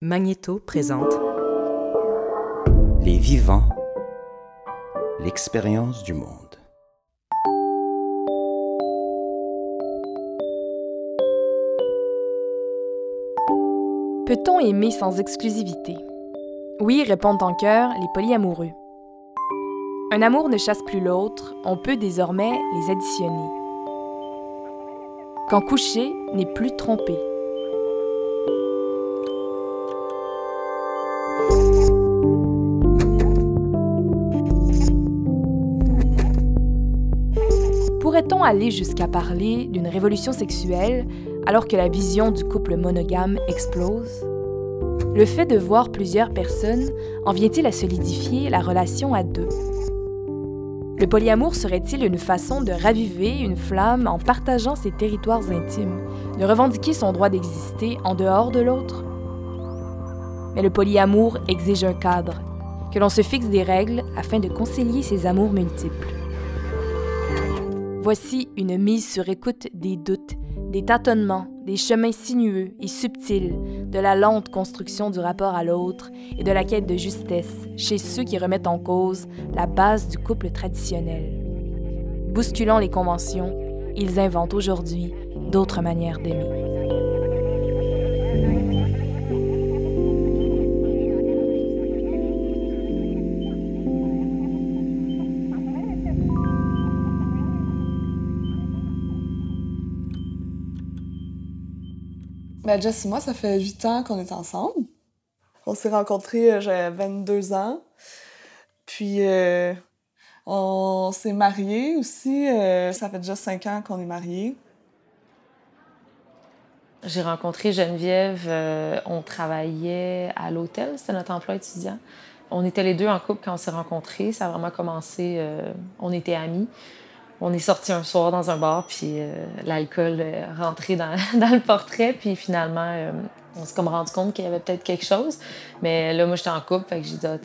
Magnéto présente Les vivants, l'expérience du monde. Peut-on aimer sans exclusivité? Oui, répondent en chœur les polyamoureux. Un amour ne chasse plus l'autre, on peut désormais les additionner. Quand coucher n'est plus trompé. Pourrait-on aller jusqu'à parler d'une révolution sexuelle alors que la vision du couple monogame explose? Le fait de voir plusieurs personnes en vient-il à solidifier la relation à deux? Le polyamour serait-il une façon de raviver une flamme en partageant ses territoires intimes, de revendiquer son droit d'exister en dehors de l'autre? Mais le polyamour exige un cadre, que l'on se fixe des règles afin de concilier ses amours multiples. Voici une mise sur écoute des doutes, des tâtonnements, des chemins sinueux et subtils, de la lente construction du rapport à l'autre et de la quête de justesse chez ceux qui remettent en cause la base du couple traditionnel. Bousculant les conventions, ils inventent aujourd'hui d'autres manières d'aimer. Ben, Jess et moi, ça fait 8 ans qu'on est ensemble. On s'est rencontrés, euh, j'avais 22 ans. Puis, euh, on s'est mariés aussi. euh, ça fait déjà 5 ans qu'on est mariés. J'ai rencontré Geneviève, on travaillait à l'hôtel, c'était notre emploi étudiant. On était les deux en couple quand on s'est rencontrés. Ça a vraiment commencé, on était amis. On est sortis un soir dans un bar, puis euh, l'alcool est rentré dans, dans le portrait, puis finalement, euh, on s'est comme rendu compte qu'il y avait peut-être quelque chose. Mais là, moi, j'étais en couple, fait que j'ai dit, ah,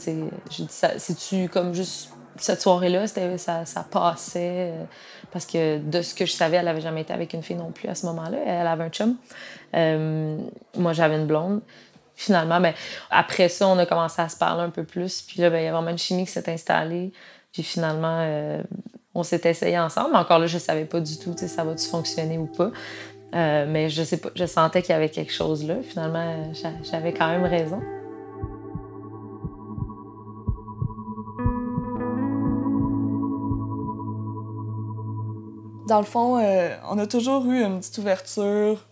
j'ai c'est-tu comme juste cette soirée-là, ça, passait, euh, parce que de ce que je savais, elle avait jamais été avec une fille non plus à ce moment-là. Elle avait un chum. Moi, j'avais une blonde. Finalement, ben, après ça, on a commencé à se parler un peu plus. Puis là, ben, il y a vraiment une chimie qui s'est installée. Puis finalement, on s'est essayé ensemble. Encore là, je savais pas du tout, ça va-tu fonctionner ou pas. Euh, mais je sais pas, je sentais qu'il y avait quelque chose là. Finalement, j'a- j'avais quand même raison. Dans le fond, euh, on a toujours eu une petite ouverture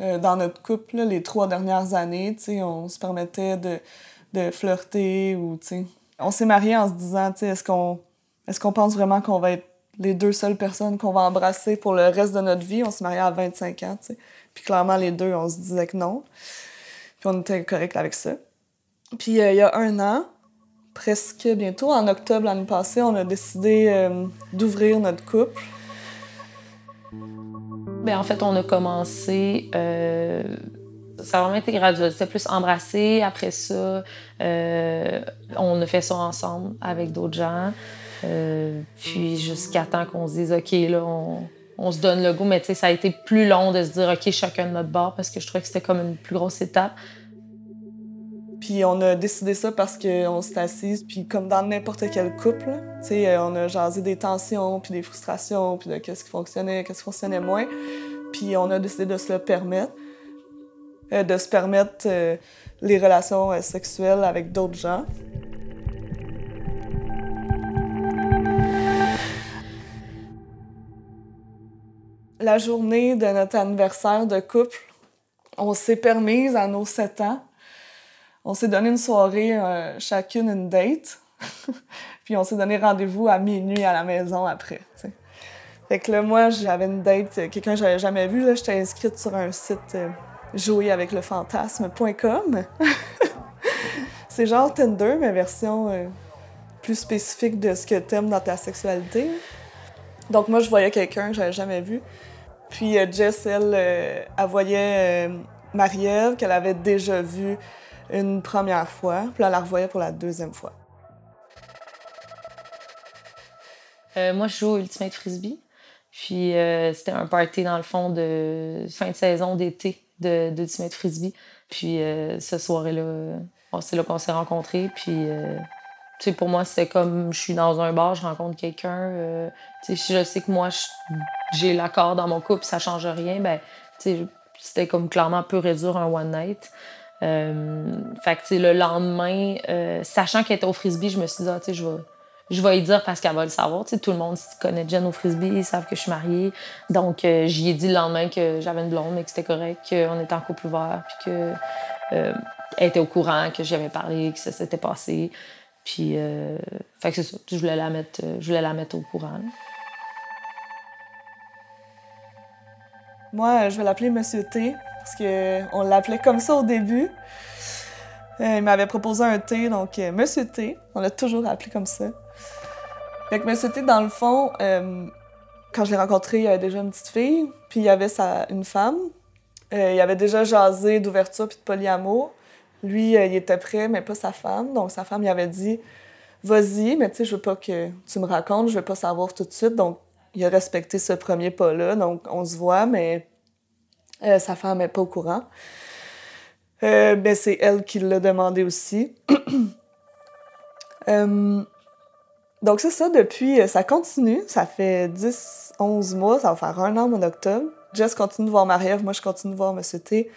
euh, dans notre couple les trois dernières années. on se permettait de, de flirter ou. On s'est mariés en se disant, est-ce qu'on est qu'on pense vraiment qu'on va être les deux seules personnes qu'on va embrasser pour le reste de notre vie? On s'est mariés à 25 ans, tu sais. Puis clairement, les deux, on se disait que non. Puis on était correct avec ça. Puis euh, il y a un an, presque bientôt, en octobre l'année passée, on a décidé euh, d'ouvrir notre couple. Ben, en fait, on a commencé. euh, ça a vraiment été graduel. C'était plus embrasser. Après ça, on a fait ça ensemble avec d'autres gens. Euh, puis jusqu'à temps qu'on se dise, OK, là, on, se donne le goût. Mais tu sais, ça a été plus long de se dire, OK, chacun de notre bord, parce que je trouvais que c'était comme une plus grosse étape. Puis on a décidé ça parce qu'on s'est assise, puis comme dans n'importe quel couple, tu sais, euh, on a jasé des tensions, puis des frustrations, puis de qu'est-ce qui fonctionnait, qu'est-ce qui fonctionnait moins. Puis on a décidé de se le permettre, euh, de se permettre les relations sexuelles avec d'autres gens. La journée de notre anniversaire de couple, on s'est permise à nos sept ans on s'est donné une soirée, euh, chacune une date. puis on s'est donné rendez-vous à minuit à la maison après. Fait que là, moi, j'avais une date, euh, quelqu'un que j'avais jamais vu. Là, j'étais inscrite sur un site euh, joueraveclefantasme.com. C'est genre Tinder, mais version euh, plus spécifique de ce que t'aimes dans ta sexualité. Donc moi, je voyais quelqu'un que j'avais jamais vu. Puis euh, Jess, elle, euh, elle voyait euh, Marie-Ève qu'elle avait déjà vue une première fois, puis elle la revoyait pour la deuxième fois. Euh, moi, je joue au Ultimate Frisbee. Puis euh, c'était un party, dans le fond, de fin de saison d'été de, d'Ultimate Frisbee. Puis euh, ce soir-là, c'est là qu'on s'est rencontrés. Puis, pour moi, c'était comme je suis dans un bar, je rencontre quelqu'un. sais, si je sais que moi, j'ai l'accord dans mon couple, ça change rien, ben, c'était comme clairement peu réduire un one night. fait que, le lendemain, sachant qu'elle était au frisbee, je me suis dit, ah, je vais je vais y dire parce qu'elle va le savoir. Tout le monde connaît Jen au frisbee, ils savent que je suis mariée. Donc, euh, j'y ai dit le lendemain que j'avais une blonde, mais que c'était correct, qu'on était en couple ouvert, puis qu'elle euh, était au courant, que j'avais parlé, que ça s'était passé. Puis, euh, fait que c'est ça. Je voulais la mettre, je voulais la mettre au courant. Moi, je vais l'appeler Monsieur T, parce qu'on l'appelait comme ça au début. il m'avait proposé un thé, donc Monsieur T, on l'a toujours appelé comme ça. Fait que c'était dans le fond, euh, quand je l'ai rencontré, il y avait déjà une petite fille, puis il y avait sa, une femme. Euh, il avait déjà jasé d'ouverture puis de polyamour. Lui, euh, il était prêt, mais pas sa femme. Donc sa femme, il avait dit Vas-y, mais tu sais, je veux pas que tu me racontes, je veux pas savoir tout de suite. Donc il a respecté ce premier pas-là. Donc on se voit, mais sa femme n'est pas au courant. ben, c'est elle qui l'a demandé aussi. Donc c'est ça, depuis, euh, ça continue. Ça fait 10, 11 mois, ça va faire un an en octobre. Jess continue de voir Marie-Ève, moi je continue de voir M. T.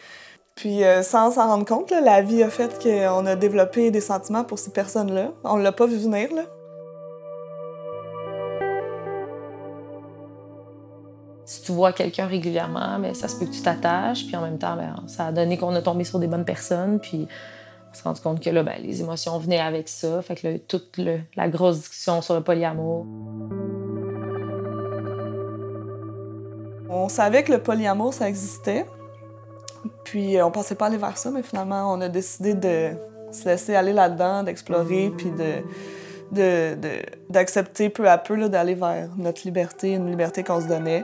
Puis euh, sans s'en rendre compte, la vie a fait qu'on a développé des sentiments pour ces personnes-là. On l'a pas vu venir, là. Si tu vois quelqu'un régulièrement, mais ben, ça se peut que tu t'attaches, puis en même temps, ben, ça a donné qu'on a tombé sur des bonnes personnes, puis on s'est rendu compte que là, ben, les émotions venaient avec ça. Fait que là, toute la grosse discussion sur le polyamour. On savait que le polyamour, ça existait. Puis euh, on pensait pas aller vers ça, mais finalement, on a décidé de se laisser aller là-dedans, d'explorer, puis de, d'accepter peu à peu d'aller vers notre liberté, une liberté qu'on se donnait.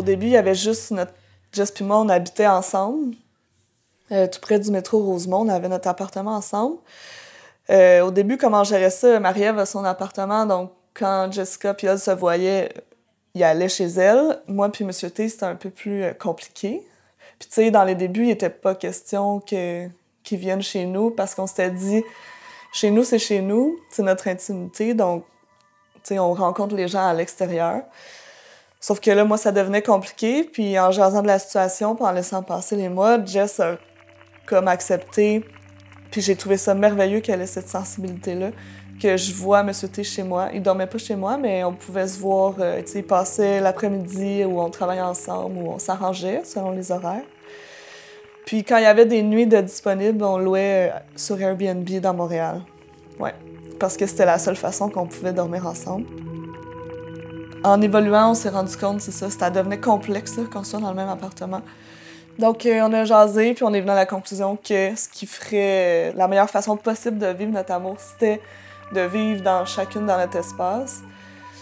au début, il y avait juste notre. Jess puis moi, on habitait ensemble, euh, tout près du métro Rosemont. On avait notre appartement ensemble. Euh, au début, comment gérait ça? Marie-Ève a son appartement, donc quand Jessica puis elle se voyaient, il allait chez elle. Moi puis Monsieur T, c'était un peu plus euh, compliqué. Puis tu sais, dans les débuts, il n'était pas question que qu'ils viennent chez nous parce qu'on s'était dit, chez nous, c'est chez nous, c'est notre intimité, donc tu sais, on rencontre les gens à l'extérieur. Sauf que là, moi, ça devenait compliqué. Puis en jasant de la situation, puis en laissant passer les mois, Jess a comme accepté. Puis j'ai trouvé ça merveilleux qu'elle ait cette sensibilité-là. Que je vois M. T chez moi. Il dormait pas chez moi, mais on pouvait se voir. Euh, il passait l'après-midi où on travaillait ensemble, où on s'arrangeait selon les horaires. Puis quand il y avait des nuits de disponibles, on louait euh, sur Airbnb dans Montréal. Ouais. Parce que c'était la seule façon qu'on pouvait dormir ensemble. En évoluant, on s'est rendu compte, c'est ça, ça devenait complexe qu'on soit dans le même appartement. Donc, euh, on a jasé, puis on est venu à la conclusion que ce qui ferait la meilleure façon possible de vivre notre amour, c'était de vivre dans chacune dans notre espace.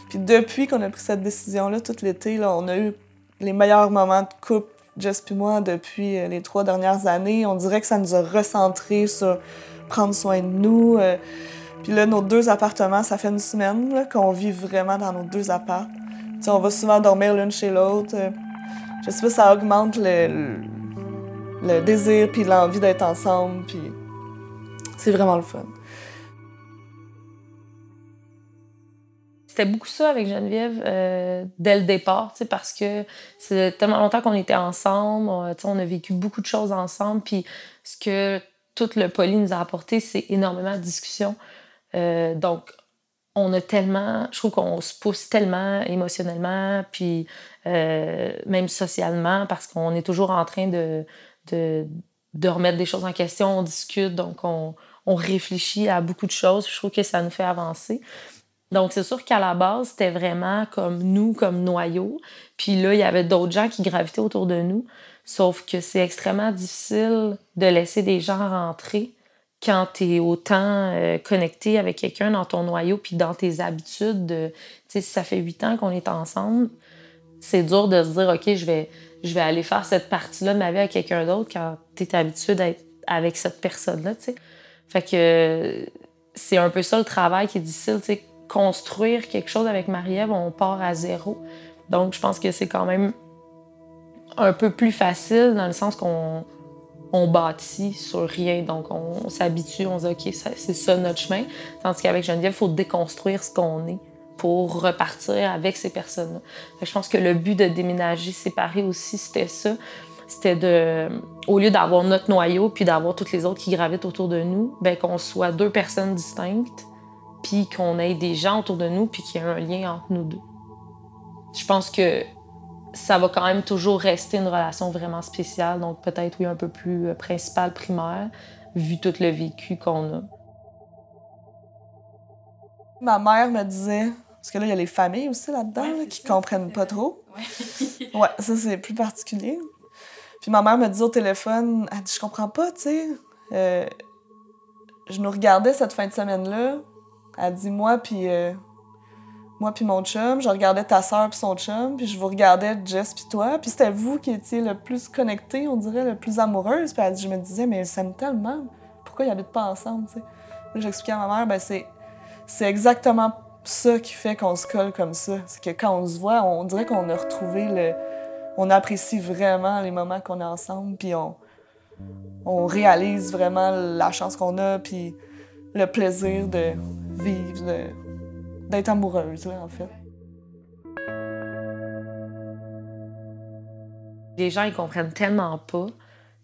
Puis depuis qu'on a pris cette décision-là, tout l'été, on a eu les meilleurs moments de couple, Jess puis moi, depuis euh, les trois dernières années. On dirait que ça nous a recentrés sur prendre soin de nous. Euh, puis là, nos deux appartements, ça fait une semaine qu'on vit vraiment dans nos deux appartements. on va souvent dormir l'une chez l'autre. Je sais pas, ça augmente le, désir puis l'envie d'être ensemble. Puis c'est vraiment le fun. C'était beaucoup ça avec Geneviève euh, dès le départ, parce que c'est tellement longtemps qu'on était ensemble, on, on a vécu beaucoup de choses ensemble, puis ce que tout le poly nous a apporté, c'est énormément de discussions. Euh, donc, on a tellement, je trouve qu'on se pousse tellement émotionnellement, puis euh, même socialement, parce qu'on est toujours en train de, de, remettre des choses en question, on discute, donc on, on réfléchit à beaucoup de choses. Je trouve que ça nous fait avancer. Donc, c'est sûr qu'à la base, c'était vraiment comme nous, comme noyau. Puis là, il y avait d'autres gens qui gravitaient autour de nous. Sauf que c'est extrêmement difficile de laisser des gens rentrer quand tu es autant euh, connecté avec quelqu'un dans ton noyau puis dans tes habitudes, tu sais, si ça fait huit ans qu'on est ensemble, c'est dur de se dire, OK, je vais, je vais aller faire cette partie-là de ma vie avec quelqu'un d'autre quand tu es habitué d'être avec cette personne-là. Fait que c'est un peu ça le travail qui est difficile, tu sais. Construire quelque chose avec Marie-Ève, on part à zéro. Donc, je pense que c'est quand même un peu plus facile dans le sens qu'on on bâtit sur rien. Donc, on, s'habitue, on se dit, OK, c'est ça notre chemin. Tandis qu'avec Geneviève, il faut déconstruire ce qu'on est pour repartir avec ces personnes-là. Je pense que le but de déménager séparé aussi, c'était ça. C'était de, au lieu d'avoir notre noyau puis d'avoir toutes les autres qui gravitent autour de nous, ben qu'on soit deux personnes distinctes, puis qu'on ait des gens autour de nous, puis qu'il y ait un lien entre nous deux. Je pense que ça va quand même toujours rester une relation vraiment spéciale, donc peut-être oui un peu plus euh, principale, primaire, vu tout le vécu qu'on a. Ma mère me disait, parce que là, il y a les familles aussi là-dedans qui comprennent pas trop. Ouais, ça, c'est plus particulier. Puis ma mère me dit au téléphone, elle dit, je comprends pas, tu sais. Euh, je nous regardais cette fin de semaine-là. Elle dit, moi, puis euh, moi puis mon chum, je regardais ta sœur puis son chum, puis je vous regardais Jess puis toi, puis c'était vous qui étiez le plus connecté, on dirait, le plus amoureuse. Puis je me disais, mais ils s'aiment tellement, pourquoi ils habitent pas ensemble, tu sais? J'expliquais à ma mère, ben c'est, c'est exactement ça qui fait qu'on se colle comme ça. C'est que quand on se voit, on dirait qu'on a retrouvé le... On apprécie vraiment les moments qu'on est ensemble, puis on, on réalise vraiment la chance qu'on a, puis le plaisir de vivre, d'être amoureuse, en fait. Les gens, ils comprennent tellement pas.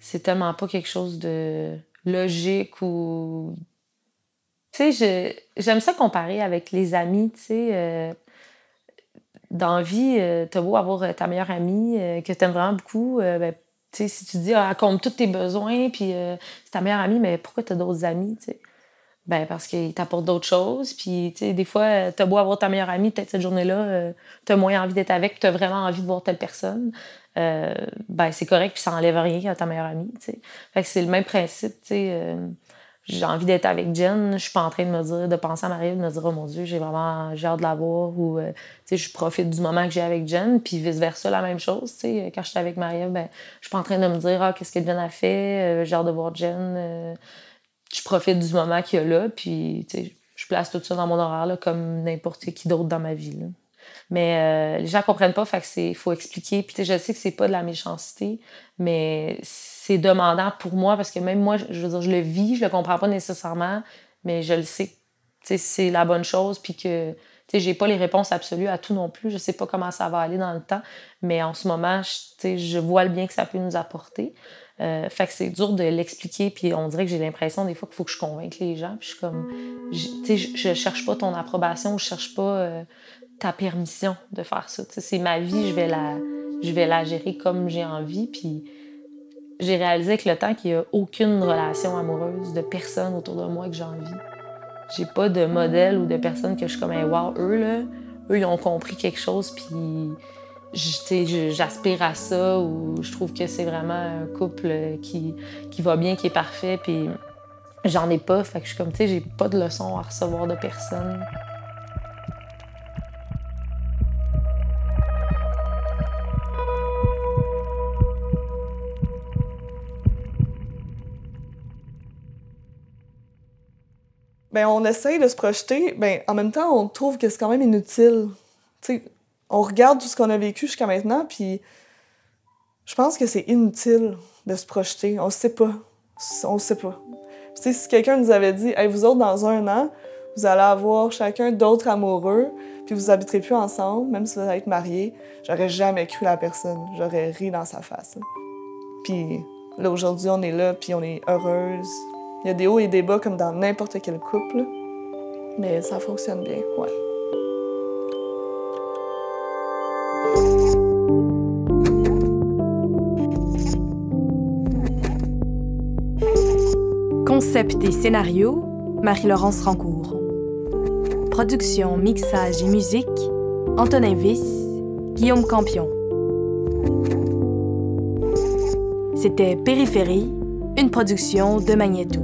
C'est tellement pas quelque chose de logique ou. Tu sais, j'aime ça comparer avec les amis, tu sais. Euh, dans vie, euh, t'as beau avoir euh, ta meilleure amie que t'aimes vraiment beaucoup, ben, tu sais, si tu dis, ah, compte tous tes besoins, puis c'est ta meilleure amie, mais pourquoi t'as d'autres amis, tu sais? Ben parce qu'il t'apporte d'autres choses. Puis, tu sais, des fois, t'as beau avoir ta meilleure amie, peut-être cette journée-là, euh, t'as moins envie d'être avec, t'as vraiment envie de voir telle personne. Euh, ben c'est correct, puis ça enlève rien à ta meilleure amie, tu sais. Fait que c'est le même principe, tu sais. Euh, j'ai envie d'être avec Jen, je suis pas en train de me dire, de penser à Marie, de me dire, oh mon Dieu, j'ai vraiment, j'ai hâte de la voir, ou, tu sais, je profite du moment que j'ai avec Jen, puis vice-versa, la même chose, tu sais. Quand j'étais avec Marie, ben, je suis pas en train de me dire, ah, qu'est-ce que Jen a fait, j'ai hâte de voir Jen je profite du moment qu'il y a là, puis je place tout ça dans mon horaire là, comme n'importe qui d'autre dans ma vie. Mais euh, les gens comprennent pas, fait que c'est faut expliquer. Puis je sais que c'est pas de la méchanceté, mais c'est demandant pour moi parce que même moi, je veux dire, je le vis, je le comprends pas nécessairement, mais je le sais. C'est la bonne chose, puis que j'ai pas les réponses absolues à tout non plus. Je sais pas comment ça va aller dans le temps, mais en ce moment, je, je vois le bien que ça peut nous apporter. Euh, fait que c'est dur de l'expliquer, puis on dirait que j'ai l'impression des fois qu'il faut que je convainque les gens. Puis je suis comme, tu sais, je cherche pas ton approbation, je cherche pas euh, ta permission de faire ça. c'est ma vie, je vais la, je vais la gérer comme j'ai envie. Puis j'ai réalisé que le temps qu'il y a aucune relation amoureuse de personne autour de moi que j'ai envie. J'ai pas de modèle ou de personne que je suis comme, hey, wow, eux là, eux ils ont compris quelque chose, puis j'aspire à ça ou je trouve que c'est vraiment un couple qui, qui va bien, qui est parfait, puis j'en ai pas. Fait que je suis comme, tu sais, j'ai pas de leçons à recevoir de personne. Ben, on essaye de se projeter. Ben, en même temps, on trouve que c'est quand même inutile. Tu sais, on regarde tout ce qu'on a vécu jusqu'à maintenant, puis je pense que c'est inutile de se projeter. On sait pas. On sait pas. si quelqu'un nous avait dit, hey, vous autres, dans un an, vous allez avoir chacun d'autres amoureux, puis vous habiterez plus ensemble, même si vous allez être mariés, j'aurais jamais cru la personne. J'aurais ri dans sa face. Puis là, aujourd'hui, on est là, puis on est heureuse. Il y a des hauts et des bas comme dans n'importe quel couple, mais ça fonctionne bien, ouais. Concept et scénario, Marie-Laurence Rancourt. Production, mixage et musique, Antonin Viss, Guillaume Campion. C'était Périphérie, une production de Magneto.